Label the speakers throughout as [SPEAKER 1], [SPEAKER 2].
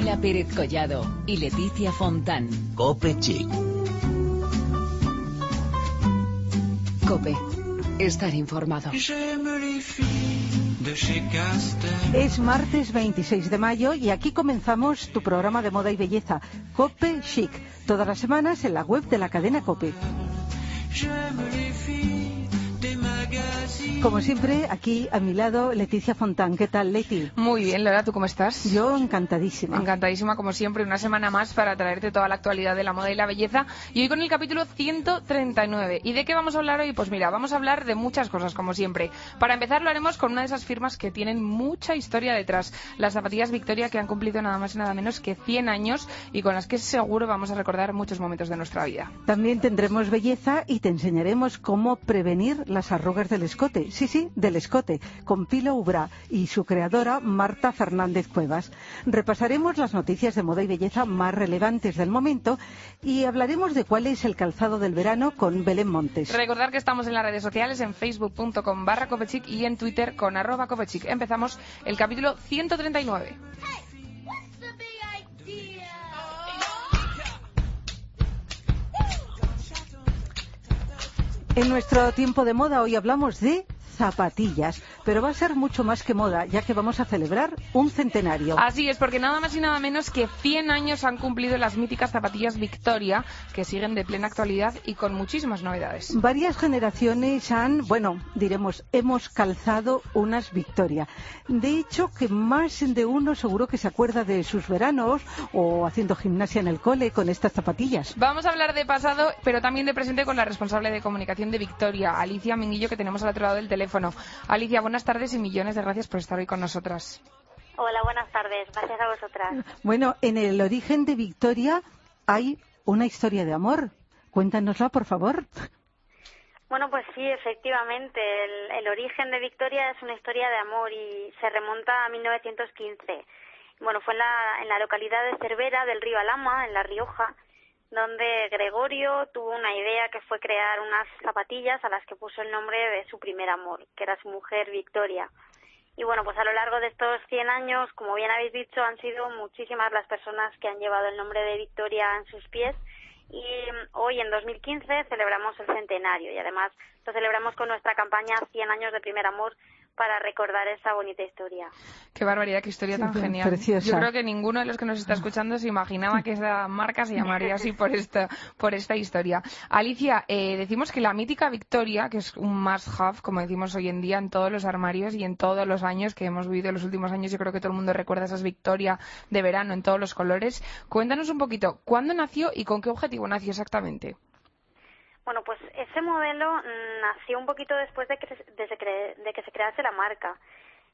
[SPEAKER 1] Lola Pérez Collado y Leticia Fontán.
[SPEAKER 2] Cope Chic.
[SPEAKER 1] Cope. Estar informado.
[SPEAKER 3] Es martes 26 de mayo y aquí comenzamos tu programa de moda y belleza, Cope Chic, todas las semanas en la web de la cadena Cope. Como siempre, aquí a mi lado, Leticia Fontán. ¿Qué tal, Leti?
[SPEAKER 4] Muy bien, Lola, ¿tú cómo estás?
[SPEAKER 3] Yo encantadísima.
[SPEAKER 4] Encantadísima, como siempre, una semana más para traerte toda la actualidad de la moda y la belleza. Y hoy con el capítulo 139. ¿Y de qué vamos a hablar hoy? Pues mira, vamos a hablar de muchas cosas, como siempre. Para empezar, lo haremos con una de esas firmas que tienen mucha historia detrás. Las zapatillas Victoria, que han cumplido nada más y nada menos que 100 años y con las que seguro vamos a recordar muchos momentos de nuestra vida.
[SPEAKER 3] También tendremos belleza y te enseñaremos cómo prevenir las arrugas del escote sí, sí, del escote, con Pilo Ubra y su creadora Marta Fernández Cuevas. Repasaremos las noticias de moda y belleza más relevantes del momento y hablaremos de cuál es el calzado del verano con Belén Montes.
[SPEAKER 4] Recordar que estamos en las redes sociales, en facebook.com barra Copechic y en Twitter con arroba Copechic. Empezamos el capítulo 139.
[SPEAKER 3] En nuestro tiempo de moda hoy hablamos de zapatillas, pero va a ser mucho más que moda, ya que vamos a celebrar un centenario.
[SPEAKER 4] Así es, porque nada más y nada menos que 100 años han cumplido las míticas zapatillas Victoria, que siguen de plena actualidad y con muchísimas novedades.
[SPEAKER 3] Varias generaciones han, bueno, diremos, hemos calzado unas Victoria. De hecho, que más de uno seguro que se acuerda de sus veranos o haciendo gimnasia en el cole con estas zapatillas.
[SPEAKER 4] Vamos a hablar de pasado, pero también de presente con la responsable de comunicación de Victoria, Alicia Minguillo, que tenemos al otro lado del teléfono. Alicia, buenas tardes y millones de gracias por estar hoy con nosotras.
[SPEAKER 5] Hola, buenas tardes. Gracias a vosotras.
[SPEAKER 3] Bueno, en el origen de Victoria hay una historia de amor. Cuéntanosla, por favor.
[SPEAKER 5] Bueno, pues sí, efectivamente. El, origen de Victoria es una historia de amor y se remonta a 1915. Bueno, fue en la, en la localidad de Cervera del río Alama, en La Rioja, donde Gregorio tuvo una idea que fue crear unas zapatillas a las que puso el nombre de su primer amor, que era su mujer Victoria. Y bueno, pues a lo largo de estos 100 años, como bien habéis dicho, han sido muchísimas las personas que han llevado el nombre de Victoria en sus pies y hoy en 2015 celebramos el centenario y además lo celebramos con nuestra campaña 100 años de primer amor para recordar esa bonita historia.
[SPEAKER 4] Qué barbaridad, qué historia tan genial. Yo creo que ninguno de los que nos está escuchando se imaginaba que esa marca se llamaría así por esta, por esta historia. Alicia, eh, decimos que la mítica Victoria, que es un must-have, como decimos hoy en día, en todos los armarios y en todos los años que hemos vivido en los últimos años, yo creo que todo el mundo recuerda esas Victoria de verano en todos los colores. Cuéntanos un poquito, ¿cuándo nació y con qué objetivo nació exactamente?
[SPEAKER 5] Bueno, pues ese modelo nació un poquito después de que, de que se crease la marca.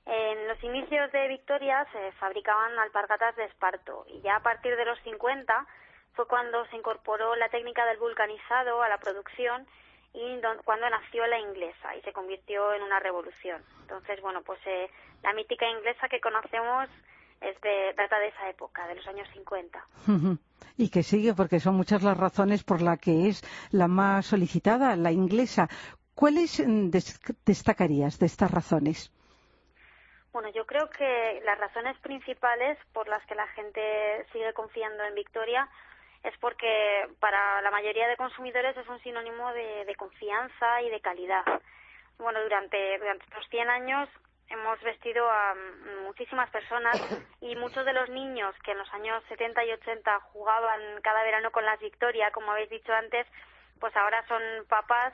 [SPEAKER 5] En los inicios de Victoria se fabricaban alpargatas de esparto y ya a partir de los 50 fue cuando se incorporó la técnica del vulcanizado a la producción y cuando nació la inglesa y se convirtió en una revolución. Entonces, bueno, pues eh, la mítica inglesa que conocemos es de, data de esa época, de los años 50
[SPEAKER 3] y que sigue porque son muchas las razones por las que es la más solicitada, la inglesa. ¿Cuáles mm, destacarías de estas razones?
[SPEAKER 5] Bueno, yo creo que las razones principales por las que la gente sigue confiando en Victoria es porque para la mayoría de consumidores es un sinónimo de, confianza y de calidad. Bueno, durante, durante estos 100 años hemos vestido a muchísimas personas y muchos de los niños que en los años 70 y 80 jugaban cada verano con las Victoria, como habéis dicho antes, pues ahora son papás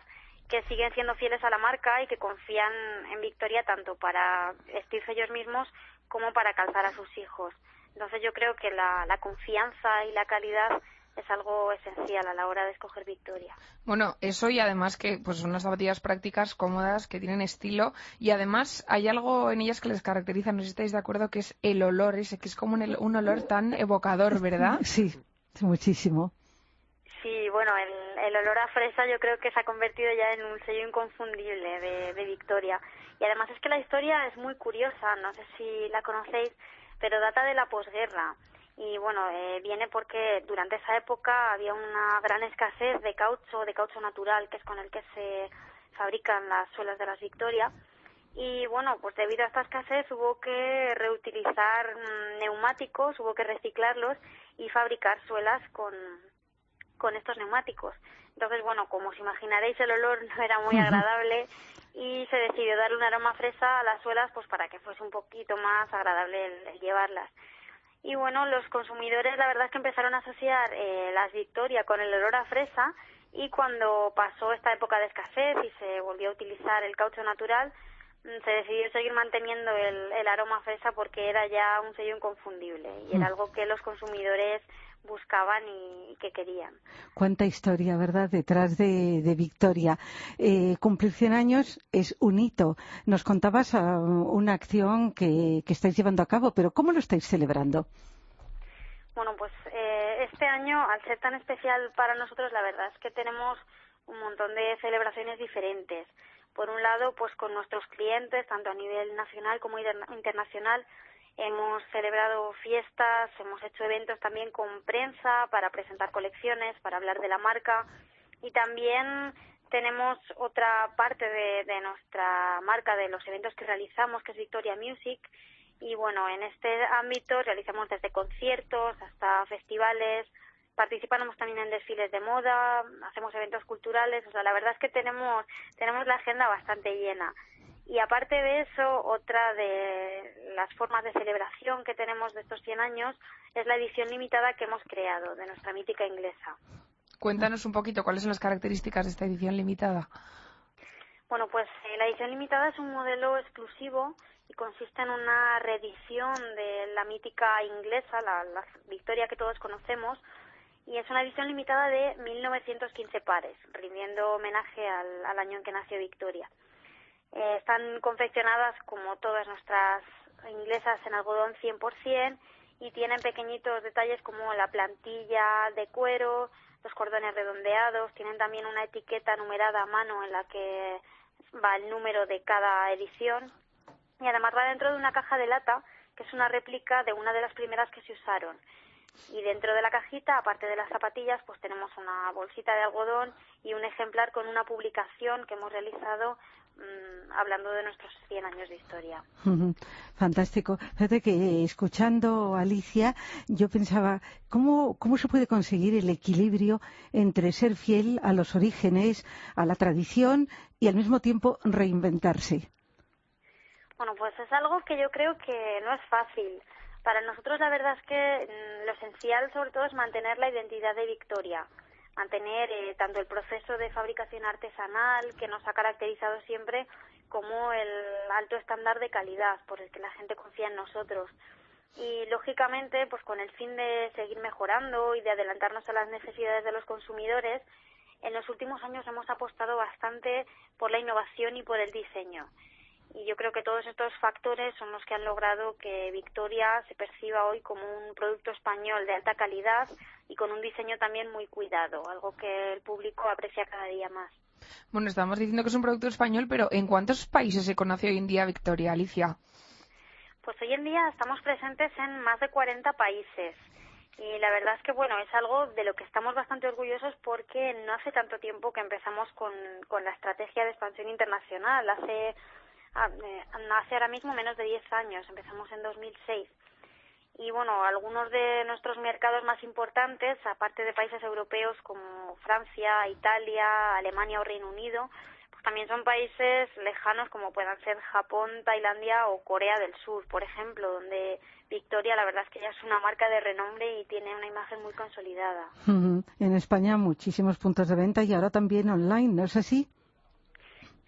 [SPEAKER 5] que siguen siendo fieles a la marca y que confían en Victoria tanto para vestirse ellos mismos como para calzar a sus hijos. Entonces yo creo que la, la confianza y la calidad es algo esencial a la hora de escoger Victoria.
[SPEAKER 4] Bueno, eso y además que pues son unas zapatillas prácticas, cómodas, que tienen estilo y además hay algo en ellas que les caracteriza, no sé si estáis de acuerdo, que es el olor, ese que es como un, olor tan evocador, ¿verdad?
[SPEAKER 3] Sí, muchísimo.
[SPEAKER 5] Sí, bueno, el, olor a fresa yo creo que se ha convertido ya en un sello inconfundible de, de Victoria. Y además es que la historia es muy curiosa, no sé si la conocéis, pero data de la posguerra y bueno, eh, viene porque durante esa época había una gran escasez de caucho, de caucho natural, que es con el que se fabrican las suelas de las Victoria, y bueno, pues debido a esta escasez hubo que reutilizar mm, neumáticos, hubo que reciclarlos y fabricar suelas con, con estos neumáticos. Entonces, bueno, como os imaginaréis, el olor no era muy agradable y se decidió darle un aroma fresa a las suelas pues para que fuese un poquito más agradable el, llevarlas. Y bueno, los consumidores la verdad es que empezaron a asociar eh, las Victoria con el olor a fresa y cuando pasó esta época de escasez y se volvió a utilizar el caucho natural, mm, se decidió seguir manteniendo el, el aroma fresa porque era ya un sello inconfundible y era mm. algo que los consumidores buscaban y que querían.
[SPEAKER 3] Cuánta historia, ¿verdad?, detrás de, Victoria. Eh, cumplir 100 años es un hito. Nos contabas ah, una acción que, estáis llevando a cabo, pero ¿cómo lo estáis celebrando?
[SPEAKER 5] Bueno, pues eh, este año, al ser tan especial para nosotros, la verdad es que tenemos un montón de celebraciones diferentes. Por un lado, pues con nuestros clientes, tanto a nivel nacional como internacional, Hemos celebrado fiestas, hemos hecho eventos también con prensa para presentar colecciones, para hablar de la marca y también tenemos otra parte de, de nuestra marca, de los eventos que realizamos, que es Victoria Music. Y bueno, en este ámbito realizamos desde conciertos hasta festivales, participamos también en desfiles de moda, hacemos eventos culturales, o sea, la verdad es que tenemos, tenemos la agenda bastante llena. Y aparte de eso, otra de las formas de celebración que tenemos de estos 100 años es la edición limitada que hemos creado de nuestra mítica inglesa.
[SPEAKER 4] Cuéntanos un poquito cuáles son las características de esta edición limitada.
[SPEAKER 5] Bueno, pues eh, la edición limitada es un modelo exclusivo y consiste en una reedición de la mítica inglesa, la, Victoria que todos conocemos, y es una edición limitada de 1915 pares, rindiendo homenaje al año en que nació Victoria. Eh, están confeccionadas como todas nuestras inglesas en algodón 100% y tienen pequeñitos detalles como la plantilla de cuero, los cordones redondeados, tienen también una etiqueta numerada a mano en la que va el número de cada edición y además va dentro de una caja de lata que es una réplica de una de las primeras que se usaron. Y dentro de la cajita, aparte de las zapatillas, pues tenemos una bolsita de algodón y un ejemplar con una publicación que hemos realizado hablando de nuestros 100 años de historia.
[SPEAKER 3] Fantástico. Fíjate que escuchando a Alicia, yo pensaba, ¿cómo, ¿cómo se puede conseguir el equilibrio entre ser fiel a los orígenes, a la tradición y al mismo tiempo reinventarse?
[SPEAKER 5] Bueno, pues es algo que yo creo que no es fácil para nosotros la verdad es que mm, lo esencial sobre todo es mantener la identidad de Victoria, mantener eh, tanto el proceso de fabricación artesanal que nos ha caracterizado siempre como el alto estándar de calidad por el que la gente confía en nosotros. Y lógicamente, pues con el fin de seguir mejorando y de adelantarnos a las necesidades de los consumidores, en los últimos años hemos apostado bastante por la innovación y por el diseño y yo creo que todos estos factores son los que han logrado que Victoria se perciba hoy como un producto español de alta calidad y con un diseño también muy cuidado, algo que el público aprecia cada día más.
[SPEAKER 4] Bueno, estamos diciendo que es un producto español, pero ¿en cuántos países se conoce hoy en día Victoria, Alicia?
[SPEAKER 5] Pues hoy en día estamos presentes en más de 40 países. Y la verdad es que, bueno, es algo de lo que estamos bastante orgullosos porque no hace tanto tiempo que empezamos con, con la estrategia de expansión internacional. Hace hace ahora mismo menos de 10 años, empezamos en 2006. Y bueno, algunos de nuestros mercados más importantes, aparte de países europeos como Francia, Italia, Alemania o Reino Unido, pues también son países lejanos como puedan ser Japón, Tailandia o Corea del Sur, por ejemplo, donde Victoria la verdad es que ya es una marca de renombre y tiene una imagen muy consolidada.
[SPEAKER 3] En España muchísimos puntos de venta y ahora también online, ¿no es así?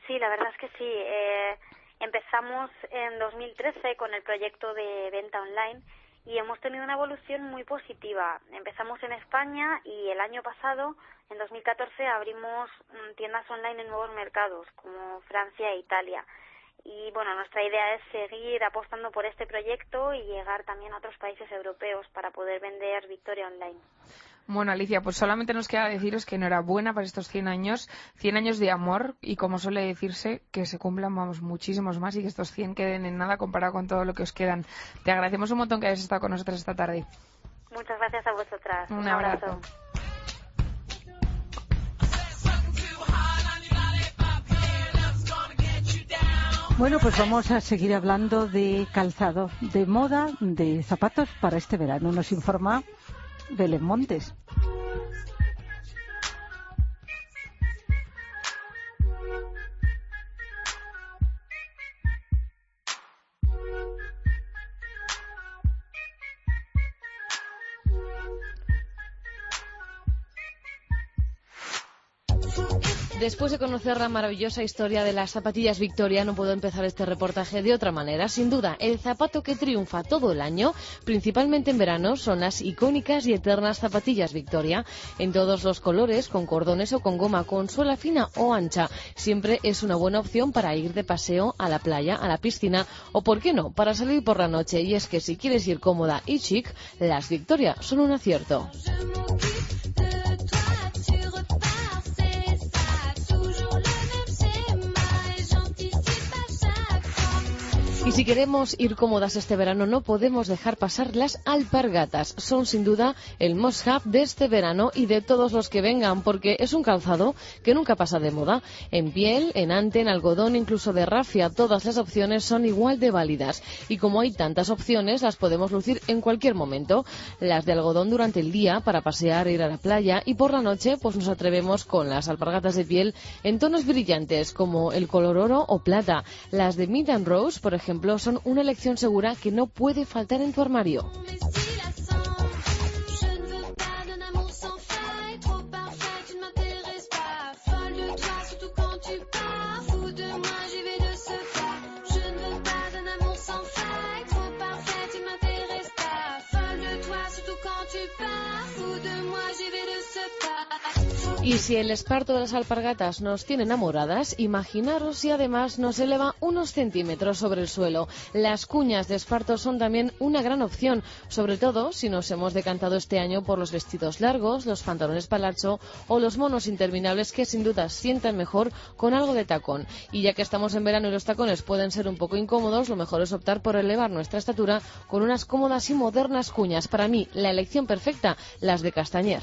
[SPEAKER 5] Sí, la verdad es que sí. Eh, empezamos en 2013 con el proyecto de venta online y hemos tenido una evolución muy positiva. Empezamos en España y el año pasado, en 2014, abrimos mm, tiendas online en nuevos mercados como Francia e Italia. Y bueno, nuestra idea es seguir apostando por este proyecto y llegar también a otros países europeos para poder vender Victoria Online.
[SPEAKER 4] Bueno, Alicia, pues solamente nos queda deciros que enhorabuena por estos 100 años, 100 años de amor y como suele decirse, que se cumplan, vamos, muchísimos más y que estos 100 queden en nada comparado con todo lo que os quedan. Te agradecemos un montón que hayas estado con nosotros esta tarde.
[SPEAKER 5] Muchas gracias a vosotras.
[SPEAKER 4] Un, abrazo.
[SPEAKER 3] Bueno, pues vamos a seguir hablando de calzado, de moda, de zapatos para este verano. Nos informa Belén Montes.
[SPEAKER 2] Después de conocer la maravillosa historia de las zapatillas Victoria, no puedo empezar este reportaje de otra manera. Sin duda, el zapato que triunfa todo el año, principalmente en verano, son las icónicas y eternas zapatillas Victoria, en todos los colores, con cordones o con goma, con suela fina o ancha. Siempre es una buena opción para ir de paseo a la playa, a la piscina o, por qué no, para salir por la noche. Y es que si quieres ir cómoda y chic, las Victoria son un acierto. Y si queremos ir cómodas este verano, no podemos dejar pasar las alpargatas. Son sin duda el must-have de este verano y de todos los que vengan, porque es un calzado que nunca pasa de moda. En piel, en ante, en algodón, incluso de rafia, todas las opciones son igual de válidas. Y como hay tantas opciones, las podemos lucir en cualquier momento. Las de algodón durante el día, para pasear, ir a la playa, y por la noche, pues nos atrevemos con las alpargatas de piel en tonos brillantes, como el color oro o plata. Las de Mid and Rose, por ejemplo, son una elección segura que no puede faltar en tu armario. Y si el esparto de las alpargatas nos tiene enamoradas, imaginaros si además nos eleva unos centímetros sobre el suelo. Las cuñas de esparto son también una gran opción, sobre todo si nos hemos decantado este año por los vestidos largos, los pantalones palacho o los monos interminables que sin duda sientan mejor con algo de tacón. Y ya que estamos en verano y los tacones pueden ser un poco incómodos, lo mejor es optar por elevar nuestra estatura con unas cómodas y modernas cuñas. Para mí, la elección perfecta, las de Castañer.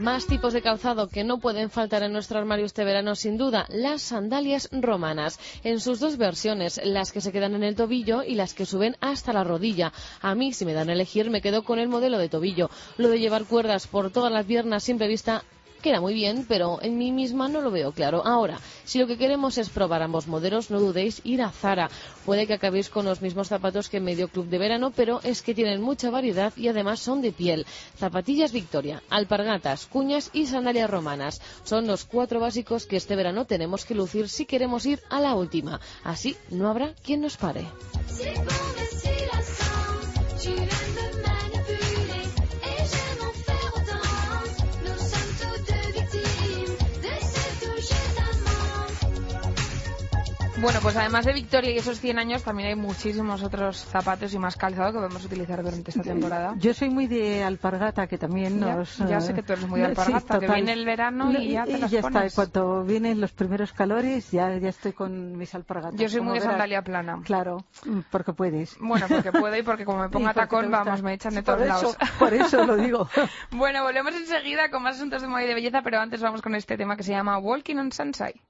[SPEAKER 2] Más tipos de calzado que no pueden faltar en nuestro armario este verano, sin duda, las sandalias romanas, en sus dos versiones, las que se quedan en el tobillo y las que suben hasta la rodilla. A mí, si me dan a elegir, me quedo con el modelo de tobillo. Lo de llevar cuerdas por todas las piernas siempre vista queda muy bien, pero en mí misma no lo veo claro. Ahora, si lo que queremos es probar ambos modelos, no dudéis ir a Zara. Puede que acabéis con los mismos zapatos que en medio club de verano, pero es que tienen mucha variedad y además son de piel. Zapatillas Victoria, alpargatas, cuñas y sandalias romanas. Son los cuatro básicos que este verano tenemos que lucir si queremos ir a la última. Así no habrá quien nos pare.
[SPEAKER 4] Bueno, pues además de Victoria y esos 100 años, también hay muchísimos otros zapatos y más calzado que podemos utilizar durante esta temporada.
[SPEAKER 3] Yo soy muy de alpargata, que también nos...
[SPEAKER 4] Ya, sé que tú eres muy de alpargata, que viene el verano y ya te las
[SPEAKER 3] ya
[SPEAKER 4] está,
[SPEAKER 3] cuando vienen los primeros calores ya, ya estoy con mis alpargatas.
[SPEAKER 4] Yo soy muy de sandalia plana.
[SPEAKER 3] Claro, porque puedes.
[SPEAKER 4] Bueno, porque puedo y porque como me ponga tacón, vamos, me echan de todos lados.
[SPEAKER 3] Por eso lo digo.
[SPEAKER 4] bueno, volvemos enseguida con más asuntos de moda y de belleza, pero antes vamos con este tema que se llama Walking on Sunshine.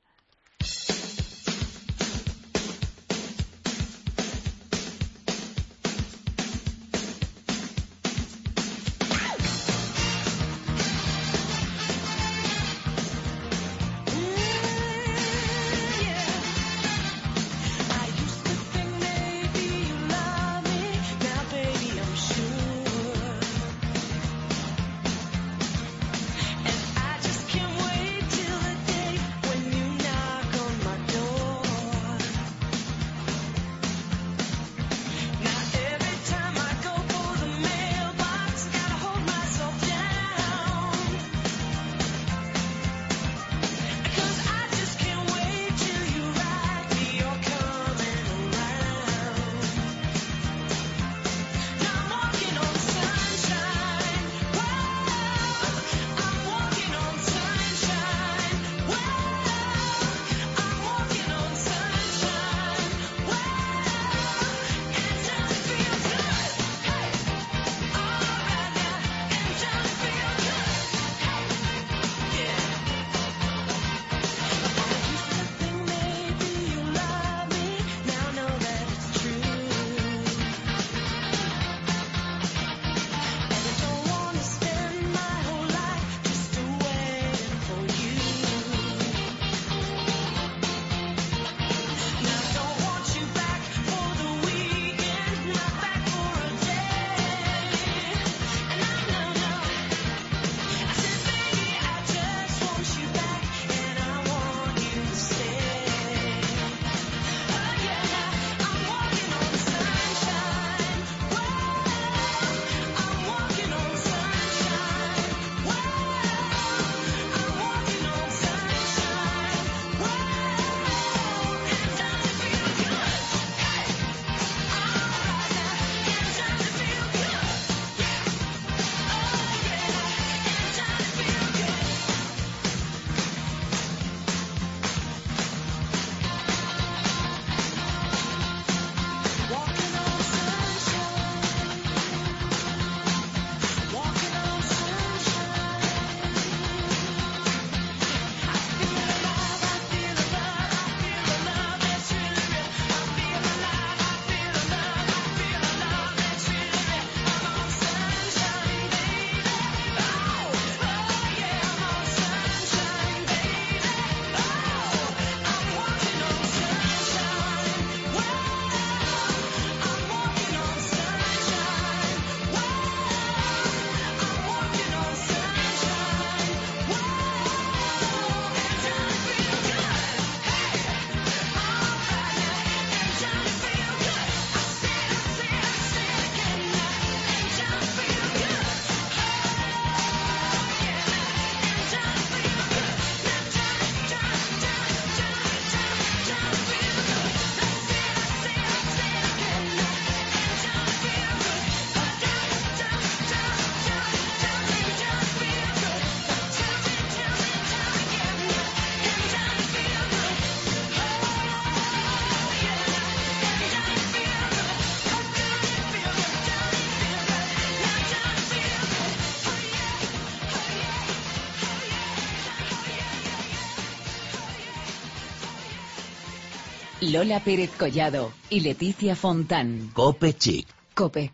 [SPEAKER 1] Lola Pérez Collado y Leticia Fontán.
[SPEAKER 6] Cope Chic.
[SPEAKER 1] Cope.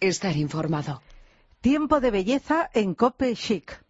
[SPEAKER 1] Estar informado.
[SPEAKER 3] Tiempo de belleza en Cope Chic.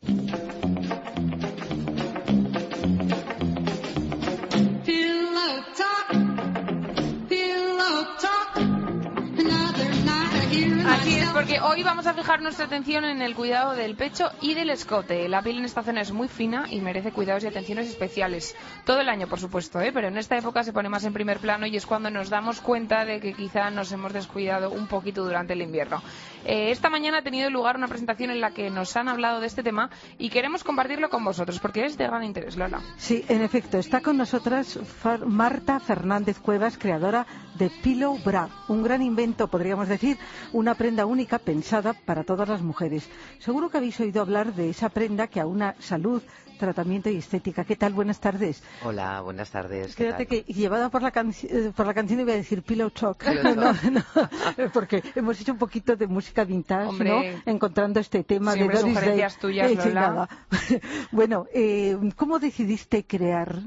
[SPEAKER 4] Porque hoy vamos a fijar nuestra atención en el cuidado del pecho y del escote. La piel en esta zona es muy fina y merece cuidados y atenciones especiales. Todo el año, por supuesto, ¿eh? pero en esta época se pone más en primer plano y es cuando nos damos cuenta de que quizá nos hemos descuidado un poquito durante el invierno. Eh, esta mañana ha tenido lugar una presentación en la que nos han hablado de este tema y queremos compartirlo con vosotros porque es de gran interés, Lola.
[SPEAKER 3] Sí, en efecto, está con nosotras Marta Fernández Cuevas, creadora de Pillow Bra, un gran invento, podríamos decir, una prenda única pensada para todas las mujeres. Seguro que habéis oído hablar de esa prenda que aúna salud, tratamiento y estética. ¿Qué tal? Buenas tardes.
[SPEAKER 7] Hola, buenas tardes.
[SPEAKER 3] Fíjate que llevada por la, eh, por la canción iba a decir Pillow Talk, porque hemos hecho un poquito de música vintage, ¿no? Encontrando este tema de
[SPEAKER 4] Doris Day. tuyas,
[SPEAKER 3] eh, bueno, eh, ¿cómo decidiste crear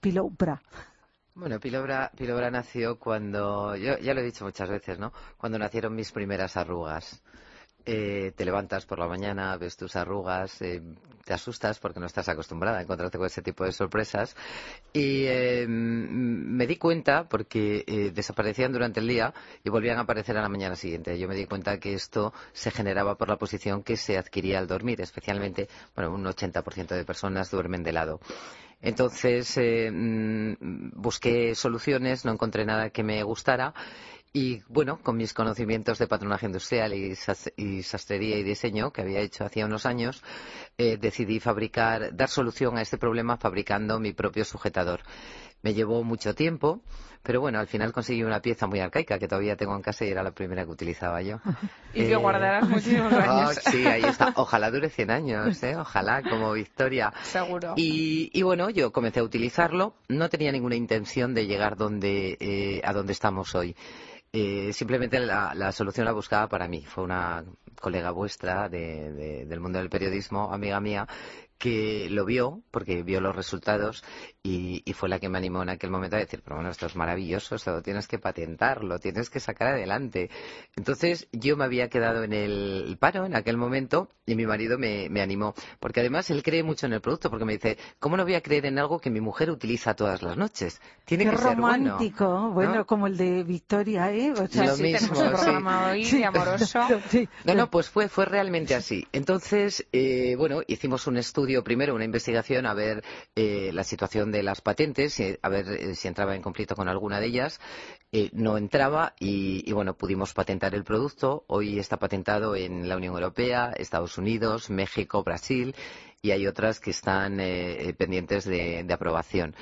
[SPEAKER 3] Pillow Bra?
[SPEAKER 7] Bueno, Pilobra, Pilobra nació cuando, yo ya lo he dicho muchas veces, ¿no? Cuando nacieron mis primeras arrugas. Eh, te levantas por la mañana, ves tus arrugas, eh, te asustas porque no estás acostumbrada a encontrarte con ese tipo de sorpresas. Y eh, me di cuenta porque desaparecían durante el día y volvían a aparecer a la mañana siguiente. Yo me di cuenta que esto se generaba por la posición que se adquiría al dormir, especialmente, bueno, un 80% de personas duermen de lado. Entonces eh, mm, busqué soluciones, no encontré nada que me gustara y bueno, con mis conocimientos de patronaje industrial y, sastrería y diseño que había hecho hacía unos años, eh, decidí fabricar, dar solución a este problema fabricando mi propio sujetador. Me llevó mucho tiempo, pero bueno, al final conseguí una pieza muy arcaica que todavía tengo en casa y era la primera que utilizaba yo.
[SPEAKER 4] y que guardarás muchísimos años.
[SPEAKER 7] sí, ahí está. Ojalá dure 100 años, ¿eh? Ojalá, como Victoria.
[SPEAKER 4] Seguro.
[SPEAKER 7] Y, bueno, yo comencé a utilizarlo. No tenía ninguna intención de llegar donde, eh, a donde estamos hoy. Eh, simplemente la, solución la buscaba para mí. Fue una colega vuestra del mundo del periodismo, amiga mía, que lo vio, porque vio los resultados, y, fue la que me animó en aquel momento a decir, pero bueno, esto es maravilloso, esto tienes que patentarlo, tienes que sacar adelante. Entonces yo me había quedado en el paro en aquel momento y mi marido me, animó, porque además él cree mucho en el producto, porque me dice, ¿cómo no voy a creer en algo que mi mujer utiliza todas las noches? Tiene
[SPEAKER 3] Qué
[SPEAKER 7] que
[SPEAKER 3] romántico,
[SPEAKER 7] ser
[SPEAKER 3] bueno, bueno como el de Victoria, ¿eh?
[SPEAKER 7] O sea, lo mismo,
[SPEAKER 4] hoy amoroso.
[SPEAKER 7] No, no, pues fue, fue realmente así. Entonces, eh, bueno, hicimos un estudio primero, una investigación a ver eh, la situación de las patentes, a ver eh, si entraba en conflicto con alguna de ellas. Eh, no entraba y, bueno, pudimos patentar el producto. Hoy está patentado en la Unión Europea, Estados Unidos, México, Brasil y hay otras que están pendientes de aprobación.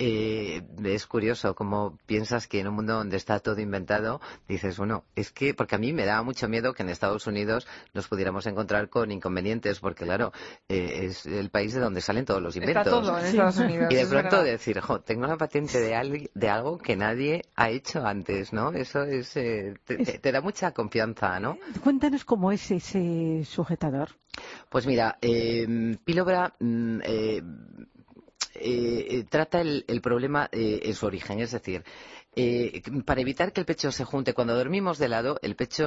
[SPEAKER 7] Eh, es curioso cómo piensas que en un mundo donde está todo inventado, dices, bueno, es que, porque a mí me da mucho miedo que en Estados Unidos nos pudiéramos encontrar con inconvenientes, porque claro, eh, es el país de donde salen todos los inventos.
[SPEAKER 4] Está todo en Estados Unidos.
[SPEAKER 7] Y de pronto decir, jo, tengo la patente de, de algo que nadie ha hecho antes, ¿no? Eso es, eh, te, da mucha confianza, ¿no?
[SPEAKER 3] Cuéntanos cómo es ese sujetador.
[SPEAKER 7] Pues mira, eh, Pilobra mm, eh, eh, eh, trata el, problema eh, en su origen, es decir, para evitar que el pecho se junte cuando dormimos de lado, el pecho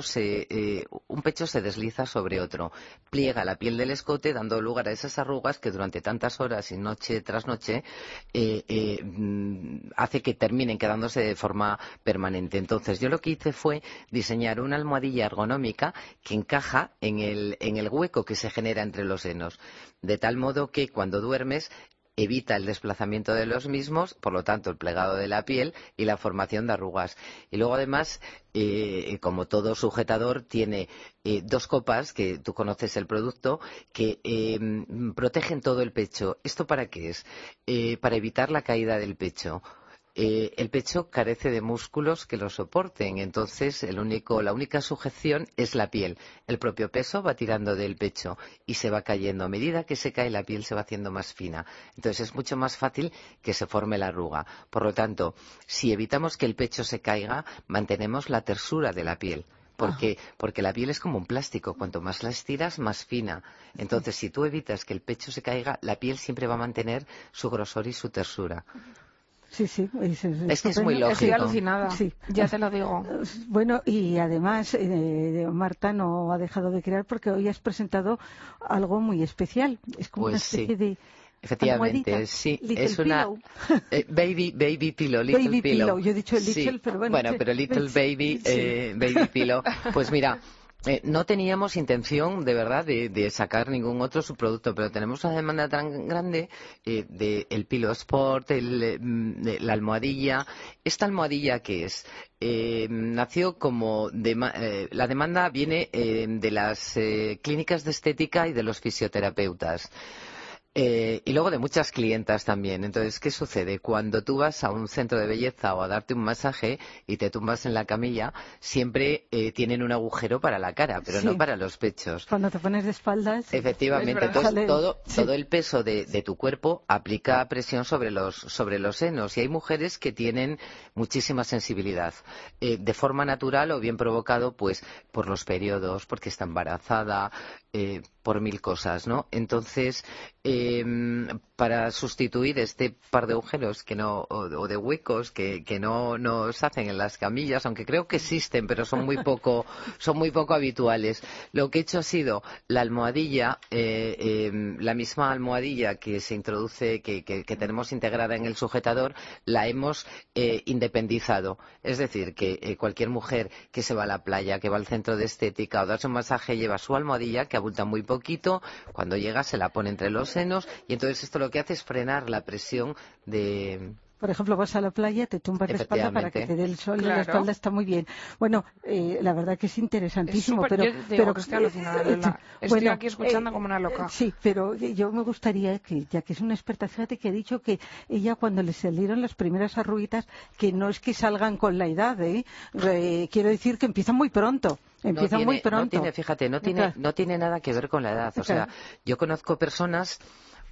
[SPEAKER 7] un pecho se desliza sobre otro, pliega la piel del escote dando lugar a esas arrugas que durante tantas horas y noche tras noche mm, hace que terminen quedándose de forma permanente. Entonces yo lo que hice fue diseñar una almohadilla ergonómica que encaja en el hueco que se genera entre los senos, de tal modo que cuando duermes evita el desplazamiento de los mismos, por lo tanto el plegado de la piel y la formación de arrugas. Y luego además, eh, como todo sujetador, tiene eh, dos copas, que tú conoces el producto, que eh, protegen todo el pecho. ¿Esto para qué es? para evitar la caída del pecho. Eh, el pecho carece de músculos que lo soporten. Entonces, la única sujeción es la piel. El propio peso va tirando del pecho y se va cayendo. A medida que se cae, la piel se va haciendo más fina. Entonces, es mucho más fácil que se forme la arruga. Por lo tanto, si evitamos que el pecho se caiga, mantenemos la tersura de la piel. Porque, porque, la piel es como un plástico, cuanto más la estiras, más fina. Entonces, si tú evitas que el pecho se caiga, la piel siempre va a mantener su grosor y su tersura.
[SPEAKER 3] Sí, sí.
[SPEAKER 7] Es, es, que es muy lógico.
[SPEAKER 4] Estoy alucinada. Sí. Ya te lo digo.
[SPEAKER 3] Bueno, y además eh, Marta no ha dejado de crear porque hoy has presentado algo muy especial. Es como una pues especie de
[SPEAKER 7] Efectivamente, sí, es una eh, baby baby pillow, little
[SPEAKER 3] baby
[SPEAKER 7] pillow.
[SPEAKER 3] Yo he dicho little, pero bueno.
[SPEAKER 7] Bueno, pero little baby eh, baby pillow. Pues mira, eh, no teníamos intención, de verdad, de, sacar ningún otro subproducto, pero tenemos una demanda tan grande eh, del Pilo Sport, mm, de la almohadilla. ¿Esta almohadilla qué es? Eh, nació como la demanda viene de las clínicas de estética y de los fisioterapeutas. Eh, y luego de muchas clientas también. Entonces, ¿qué sucede? Cuando tú vas a un centro de belleza o a darte un masaje y te tumbas en la camilla, siempre eh, tienen un agujero para la cara, pero no para los pechos.
[SPEAKER 3] Cuando te pones de espaldas.
[SPEAKER 7] Efectivamente, entonces todo, todo el peso de, tu cuerpo aplica presión sobre los, sobre los senos. Y hay mujeres que tienen muchísima sensibilidad, eh, de forma natural o bien provocado pues por los periodos, porque está embarazada, por mil cosas, ¿no? Entonces, eh, para sustituir este par de agujeros que no, o, de huecos que, que, no nos hacen en las camillas, aunque creo que existen, pero son muy poco, son muy poco habituales, lo que he hecho ha sido la almohadilla, eh, em, la misma almohadilla que se introduce, que, que, tenemos integrada en el sujetador, la hemos eh, independizado. Es decir, que eh, cualquier mujer que se va a la playa, que va al centro de estética o darse un masaje, lleva su almohadilla, que abulta muy poquito, cuando llega se la pone entre los senos y entonces esto lo que hace es frenar la presión de,
[SPEAKER 3] por ejemplo, vas a la playa, te tumbas de espalda para que te dé el sol y la espalda está muy bien. Bueno, eh, la verdad que es interesantísimo, pero,
[SPEAKER 4] yo
[SPEAKER 3] pero
[SPEAKER 4] que estoy alucinada, Estoy aquí escuchando eh, como una loca.
[SPEAKER 3] Sí, pero yo me gustaría que, ya que es una experta, fíjate que ha dicho que ella cuando le salieron las primeras arruguitas, que no es que salgan con la edad, ¿eh? quiero decir que empiezan muy pronto. Empiezan muy pronto. No
[SPEAKER 7] tiene, fíjate, no tiene, no tiene nada que ver con la edad. O sea, yo conozco personas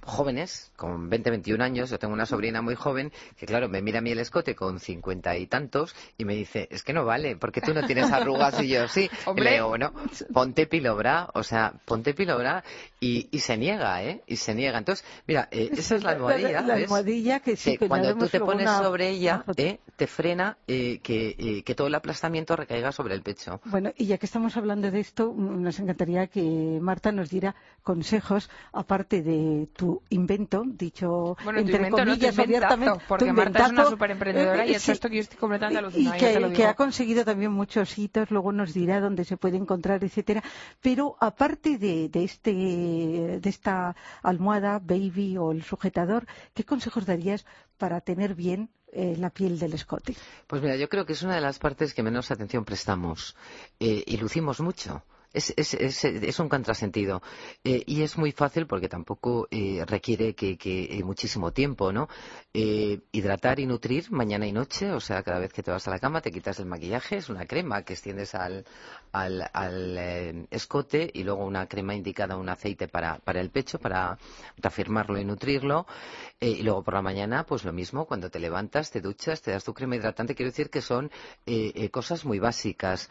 [SPEAKER 7] jóvenes, con 20, 21 años, yo tengo una sobrina muy joven, que claro, me mira a mí el escote con cincuenta y tantos y me dice, es que no vale, porque tú no tienes arrugas y yo sí. Y le digo, bueno, ponte pilobra, o sea, ponte pilobra y, y se niega, ¿eh? Y se niega. Entonces, mira, eh, esa es la almohadilla.
[SPEAKER 3] La, almohadilla que sí, que
[SPEAKER 7] cuando tú te pones sobre ella, eh, te frena eh, que, eh, que todo el aplastamiento recaiga sobre el pecho.
[SPEAKER 3] Bueno, y ya que estamos hablando de esto, nos encantaría que Marta nos diera consejos, aparte de tu invento, dicho entre comillas abiertamente.
[SPEAKER 4] Porque Marta es una súper emprendedora y es esto que yo estoy completamente alucinada.
[SPEAKER 3] Y que, ha conseguido también muchos hitos, luego nos dirá dónde se puede encontrar, etcétera. Pero aparte de, este, de esta almohada, baby o el sujetador, ¿qué consejos darías para tener bien eh, la piel del escote?
[SPEAKER 7] Pues mira, yo creo que es una de las partes que menos atención prestamos eh, y lucimos mucho es, un contrasentido. Eh, y es muy fácil porque tampoco eh, requiere que, eh, muchísimo tiempo, ¿no? hidratar y nutrir mañana y noche, o sea, cada vez que te vas a la cama te quitas el maquillaje, es una crema que extiendes al, al, escote y luego una crema indicada, un aceite para, para el pecho, para reafirmarlo y nutrirlo. y luego por la mañana, pues lo mismo, cuando te levantas, te duchas, te das tu crema hidratante, quiero decir que son cosas muy básicas.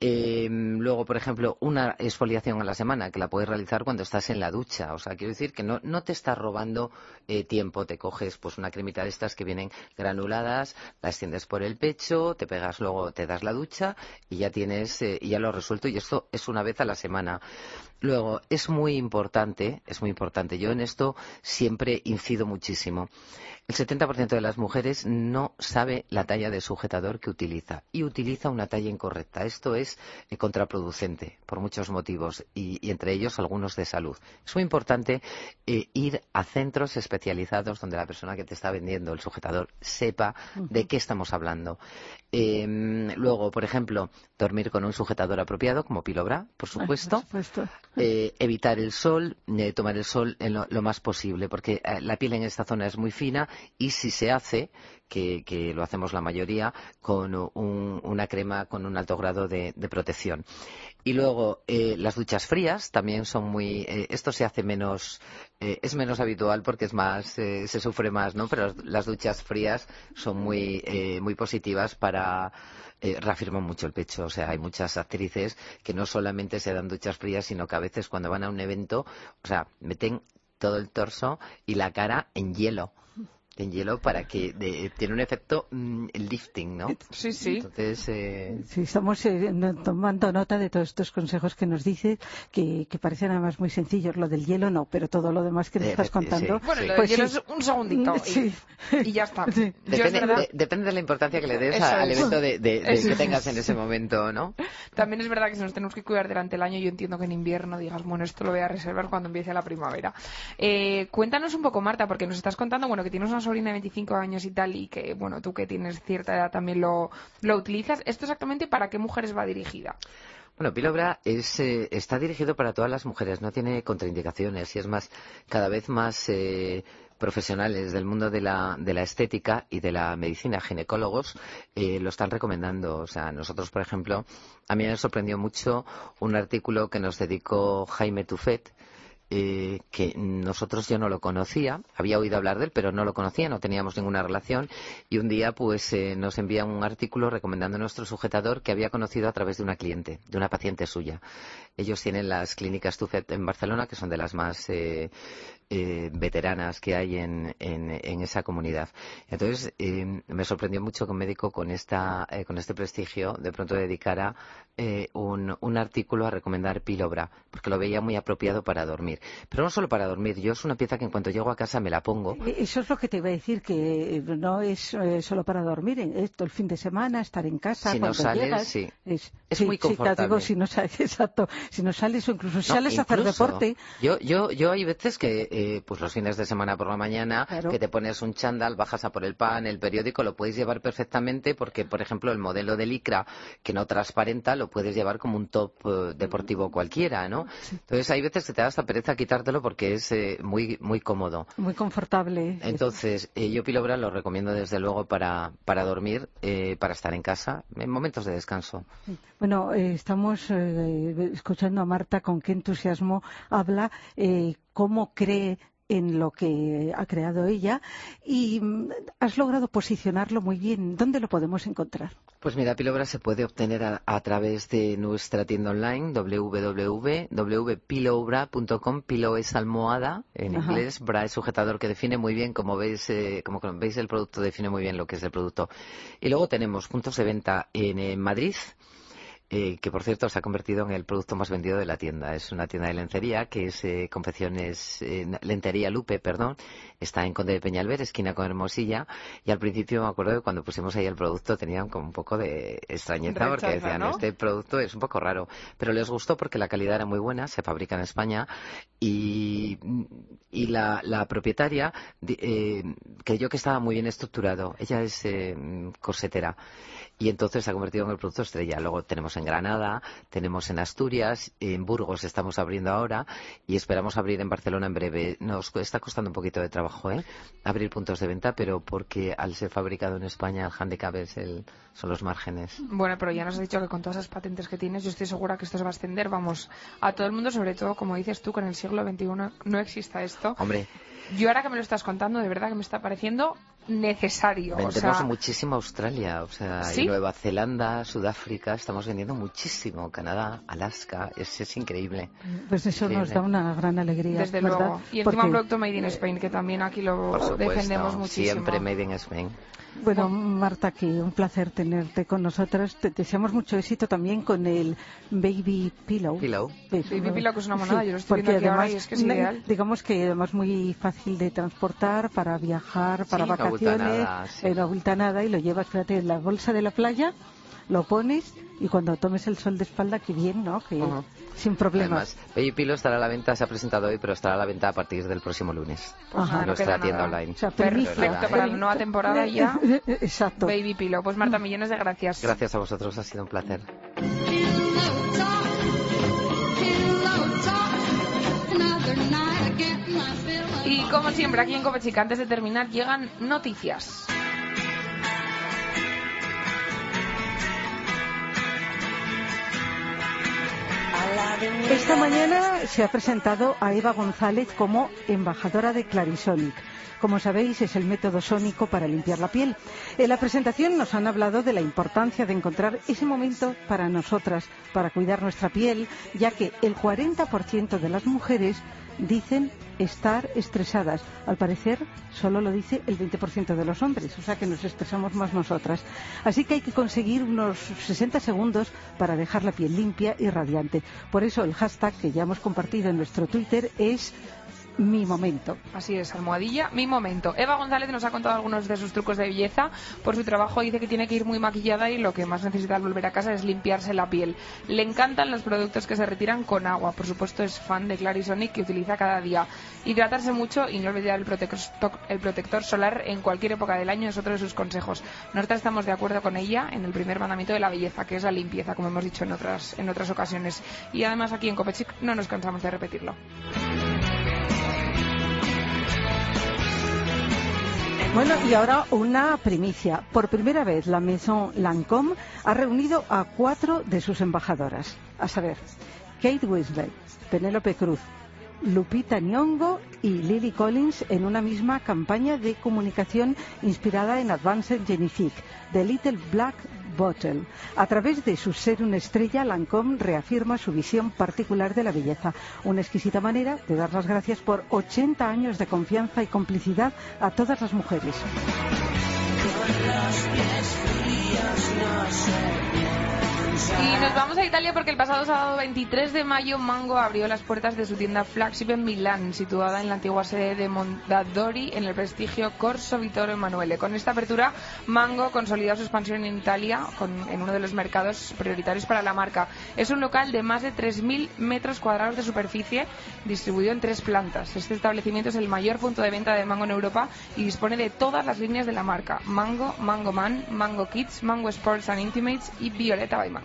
[SPEAKER 7] luego, por ejemplo, una exfoliación a la semana que la puedes realizar cuando estás en la ducha. O sea, quiero decir que no, no te estás robando eh, tiempo. Te coges pues una cremita de estas que vienen granuladas, la extiendes por el pecho, te pegas luego, te das la ducha y ya tienes, eh, y ya lo resuelto. Y esto es una vez a la semana. Luego, es muy importante, es muy importante. Yo en esto siempre incido muchísimo. El 70% de las mujeres no sabe la talla de sujetador que utiliza y utiliza una talla incorrecta. Esto es eh, contraproducente por muchos motivos y, entre ellos algunos de salud. Es muy importante eh, ir a centros especializados donde la persona que te está vendiendo el sujetador sepa de qué estamos hablando. Em, luego, por ejemplo, dormir con un sujetador apropiado como Pilobra, por supuesto. Eh, evitar el sol, tomar el sol lo, más posible porque la piel en esta zona es muy fina y si se hace, que, lo hacemos la mayoría, con una crema con un alto grado de, protección. Y luego eh, las duchas frías también son muy. Eh, esto se hace menos. Eh, es menos habitual porque es más. se sufre más, ¿no? Pero las duchas frías son muy, muy positivas para. reafirman mucho el pecho. O sea, hay muchas actrices que no solamente se dan duchas frías, sino que a veces cuando van a un evento, o sea, meten todo el torso y la cara en hielo en hielo para que tiene un efecto mm, lifting, ¿no?
[SPEAKER 4] Sí, sí.
[SPEAKER 7] Entonces,
[SPEAKER 3] eh... sí, estamos eh, tomando nota de todos estos consejos que nos dices, que, parecen además muy sencillos. Lo del hielo no, pero todo lo demás que te estás contando.
[SPEAKER 4] Bueno, lo del pues hielo es un segundito y, ya está.
[SPEAKER 7] Depende, de, la importancia que le des al evento de, que tengas en ese momento, ¿no?
[SPEAKER 4] También es verdad que si nos tenemos que cuidar durante el año, yo entiendo que en invierno digas, bueno, esto lo voy a reservar cuando empiece la primavera. Eh, cuéntanos un poco, Marta, porque nos estás contando, bueno, que tienes una sobrina de 25 años y tal, y que, bueno, tú que tienes cierta edad también lo, lo utilizas. ¿Esto exactamente para qué mujeres va dirigida?
[SPEAKER 7] Bueno, Pilobra es, eh, está dirigido para todas las mujeres, no tiene contraindicaciones y es más, cada vez más eh, profesionales del mundo de la, de la, estética y de la medicina, ginecólogos, eh, lo están recomendando. O sea, nosotros, por ejemplo, a mí me sorprendió mucho un artículo que nos dedicó Jaime Tufet, eh, que nosotros yo no lo conocía, había oído hablar de él, pero no lo conocía, no teníamos ninguna relación, y un día pues eh, nos envía un artículo recomendando a nuestro sujetador que había conocido a través de una cliente, de una paciente suya. Ellos tienen las clínicas Tufet en Barcelona, que son de las más eh, eh, veteranas que hay en, en, esa comunidad. Entonces, eh, me sorprendió mucho que un médico con, esta, eh, con este prestigio de pronto dedicara un, un, artículo a recomendar Pilobra, porque lo veía muy apropiado para dormir. Pero no solo para dormir, yo es una pieza que en cuanto llego a casa me la pongo.
[SPEAKER 3] Eso es lo que te iba a decir, que no es solo para dormir, esto el fin de semana, estar en casa.
[SPEAKER 7] Si no sales, sí. Es, muy confortable.
[SPEAKER 3] si no sales, exacto, si no sales o incluso si sales a hacer deporte.
[SPEAKER 7] Yo, yo, yo hay veces que eh, pues los fines de semana por la mañana, que te pones un chándal, bajas a por el pan, el periódico, lo puedes llevar perfectamente porque, por ejemplo, el modelo de licra que no transparenta lo puedes llevar como un top eh, deportivo cualquiera, ¿no? Entonces hay veces que te da esta pereza quitártelo porque es eh, muy, muy cómodo.
[SPEAKER 3] Muy confortable.
[SPEAKER 7] Entonces, yo Pilobra lo recomiendo desde luego para, para dormir, para estar en casa, en momentos de descanso.
[SPEAKER 3] Bueno, estamos escuchando a Marta con qué entusiasmo habla, cómo cree en lo que ha creado ella y mm, has logrado posicionarlo muy bien. ¿Dónde lo podemos encontrar?
[SPEAKER 7] Pues mira, Pilobra se puede obtener a, través de nuestra tienda online www.pilobra.com. Pilo es almohada en inglés, Bra es sujetador que define muy bien, como veis, eh, como veis el producto define muy bien lo que es el producto. Y luego tenemos puntos de venta en Madrid, eh, que por cierto se ha convertido en el producto más vendido de la tienda. Es una tienda de lencería que es eh, confecciones, eh, lentería Lupe, perdón, está en Conde de Peñalver, esquina con Hermosilla, y al principio me acuerdo que cuando pusimos ahí el producto tenían como un poco de extrañeza porque decían, este producto es un poco raro, pero les gustó porque la calidad era muy buena, se fabrica en España. Y, y la, la propietaria creyó que estaba muy bien estructurado. Ella es corsetera y entonces se ha convertido en el producto estrella. Luego tenemos en Granada, tenemos en Asturias, en Burgos estamos abriendo ahora y esperamos abrir en Barcelona en breve. Nos está costando un poquito de trabajo ¿eh? abrir puntos de venta, pero porque al ser fabricado en España el handicap es el, son los márgenes.
[SPEAKER 4] Bueno, pero ya nos has dicho que con todas esas patentes que tienes, yo estoy segura que esto se va a extender, vamos, a todo el mundo, sobre todo, como dices tú, que en el siglo XXI no exista esto.
[SPEAKER 7] Hombre.
[SPEAKER 4] Yo ahora que me lo estás contando, de verdad que me está pareciendo necesario.
[SPEAKER 7] Vendemos muchísimo Australia, o sea, Nueva Zelanda, Sudáfrica, estamos vendiendo muchísimo. Canadá, Alaska, es, es increíble.
[SPEAKER 3] Pues eso nos da una gran alegría.
[SPEAKER 4] Desde luego. Y encima un producto Made in Spain, que también aquí lo defendemos muchísimo.
[SPEAKER 7] Siempre Made in Spain.
[SPEAKER 3] Bueno, Marta, que un placer tenerte con nosotros. Te deseamos mucho éxito también con el Baby Pillow.
[SPEAKER 7] Pillow.
[SPEAKER 4] Baby Pillow, que es una monada, yo lo estoy viendo aquí ahora y es que es ideal.
[SPEAKER 3] Digamos que además muy fácil de transportar para viajar, para vacaciones, no abulta nada y lo llevas, fíjate, en la bolsa de la playa, lo pones y cuando tomes el sol de espalda, qué bien, ¿no? Que, sin problemas.
[SPEAKER 7] Además, Baby Pillow estará a la venta, se ha presentado hoy, pero estará a la venta a partir del próximo lunes. en nuestra tienda online.
[SPEAKER 4] Perfecto, para la nueva temporada ya.
[SPEAKER 3] Exacto.
[SPEAKER 4] Baby Pillow. Pues Marta, millones de gracias.
[SPEAKER 7] Gracias a vosotros, ha sido un placer.
[SPEAKER 4] Y como siempre, aquí en Copechica, antes de terminar, llegan noticias.
[SPEAKER 3] Esta mañana se ha presentado a Eva González como embajadora de Clarisonic como sabéis, es el método sónico para limpiar la piel. En la presentación nos han hablado de la importancia de encontrar ese momento para nosotras, para cuidar nuestra piel, ya que el 40% de las mujeres dicen estar estresadas. Al parecer, solo lo dice el 20% de los hombres, o sea que nos estresamos más nosotras. Así que hay que conseguir unos 60 segundos para dejar la piel limpia y radiante. Por eso el hashtag que ya hemos compartido en nuestro Twitter es mi momento.
[SPEAKER 4] Así es, almohadilla, mi momento. Eva González nos ha contado algunos de sus trucos de belleza. Por su trabajo dice que tiene que ir muy maquillada y lo que más necesita al volver a casa es limpiarse la piel. Le encantan los productos que se retiran con agua. Por supuesto es fan de Clarisonic que utiliza cada día. Hidratarse mucho y no olvidar el protector, el protector solar en cualquier época del año es otro de sus consejos. Nosotros estamos de acuerdo con ella en el primer mandamiento de la belleza, que es la limpieza, como hemos dicho en otras, en otras ocasiones. Y además aquí en Copechic no nos cansamos de repetirlo.
[SPEAKER 3] Bueno, y ahora una primicia. Por primera vez, la Maison Lancôme ha reunido a cuatro de sus embajadoras. A saber, Kate Winslet, Penélope Cruz, Lupita Nyong'o y Lily Collins en una misma campaña de comunicación inspirada en Advanced Genifique, The Little Black A través de su ser una estrella, Lancôme reafirma su visión particular de la belleza, una exquisita manera de dar las gracias por 80 años de confianza y complicidad a todas las mujeres.
[SPEAKER 4] Y nos vamos a Italia porque el pasado sábado 23 de mayo Mango abrió las puertas de su tienda flagship en Milán, situada en la antigua sede de Mondadori en el prestigio Corso Vittorio Emanuele. Con esta apertura, Mango consolida su expansión en Italia en uno de los mercados prioritarios para la marca. Es un local de más de 3.000 metros cuadrados de superficie, distribuido en tres plantas. Este establecimiento es el mayor punto de venta de Mango en Europa y dispone de todas las líneas de la marca: Mango, Mango Man, Mango Kids, Mango Sports and Intimates y Violeta by Mango.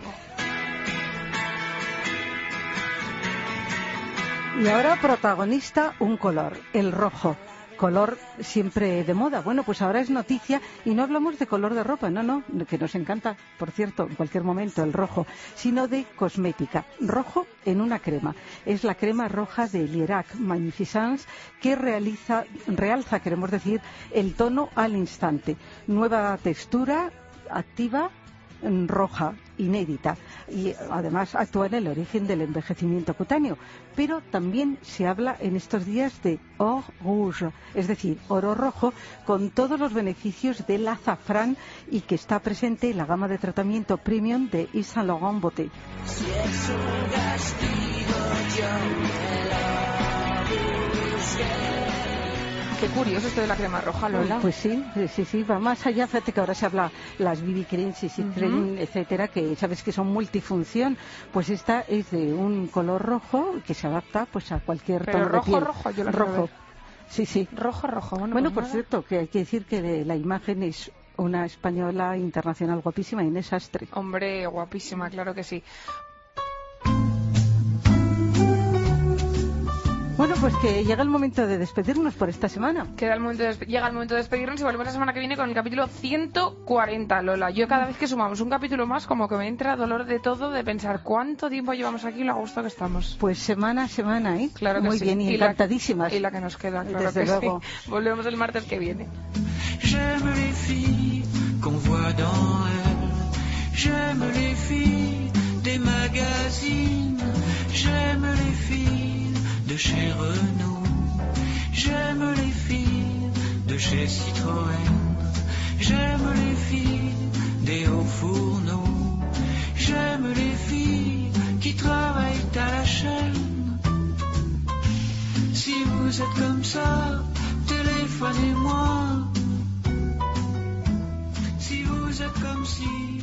[SPEAKER 3] Y ahora protagonista un color, el rojo. Color siempre de moda. Bueno, pues ahora es noticia y no hablamos de color de ropa, no, no, que nos encanta, por cierto, en cualquier momento el rojo, sino de cosmética. Rojo en una crema. Es la crema roja de Lierac Magnificence que realiza, realza, queremos decir, el tono al instante. Nueva textura, activa, roja, inédita y además actúa en el origen del envejecimiento cutáneo. Pero también se habla en estos días de or rouge, es decir, oro rojo, con todos los beneficios del azafrán y que está presente en la gama de tratamiento premium de Yves Saint Laurent Beauté.
[SPEAKER 4] Qué curioso esto de la crema roja, Lola.
[SPEAKER 3] Pues sí, sí, sí, va más allá. Fíjate que ahora se habla las BB creams y uh etcétera, que sabes que son multifunción. Pues esta es de un color rojo que se adapta pues a cualquier
[SPEAKER 4] Pero
[SPEAKER 3] tono
[SPEAKER 4] rojo,
[SPEAKER 3] de piel.
[SPEAKER 4] rojo, yo lo rojo.
[SPEAKER 3] Sí, sí.
[SPEAKER 4] Rojo, rojo. Bueno,
[SPEAKER 3] bueno
[SPEAKER 4] pues
[SPEAKER 3] por cierto, que hay que decir que la imagen es una española internacional guapísima, Inés Astre.
[SPEAKER 4] Hombre, guapísima, claro que sí.
[SPEAKER 3] Bueno, pues que llega el momento de despedirnos por esta semana.
[SPEAKER 4] Queda el momento llega el momento de despedirnos y volvemos la semana que viene con el capítulo 140, Lola. Yo cada vez que sumamos un capítulo más, como que me entra dolor de todo de pensar cuánto tiempo llevamos aquí y lo a gusto que estamos.
[SPEAKER 3] Pues semana a semana, ¿eh?
[SPEAKER 4] Claro
[SPEAKER 3] que Muy bien, y, encantadísimas.
[SPEAKER 4] y la que nos queda, claro que luego. Sí. Volvemos el martes que viene.
[SPEAKER 6] De chez Renault. J'aime les filles de chez Citroën. J'aime les filles des hauts fourneaux. J'aime les filles qui travaillent à la chaîne. Si vous êtes comme ça, téléphonez-moi. Si vous êtes comme si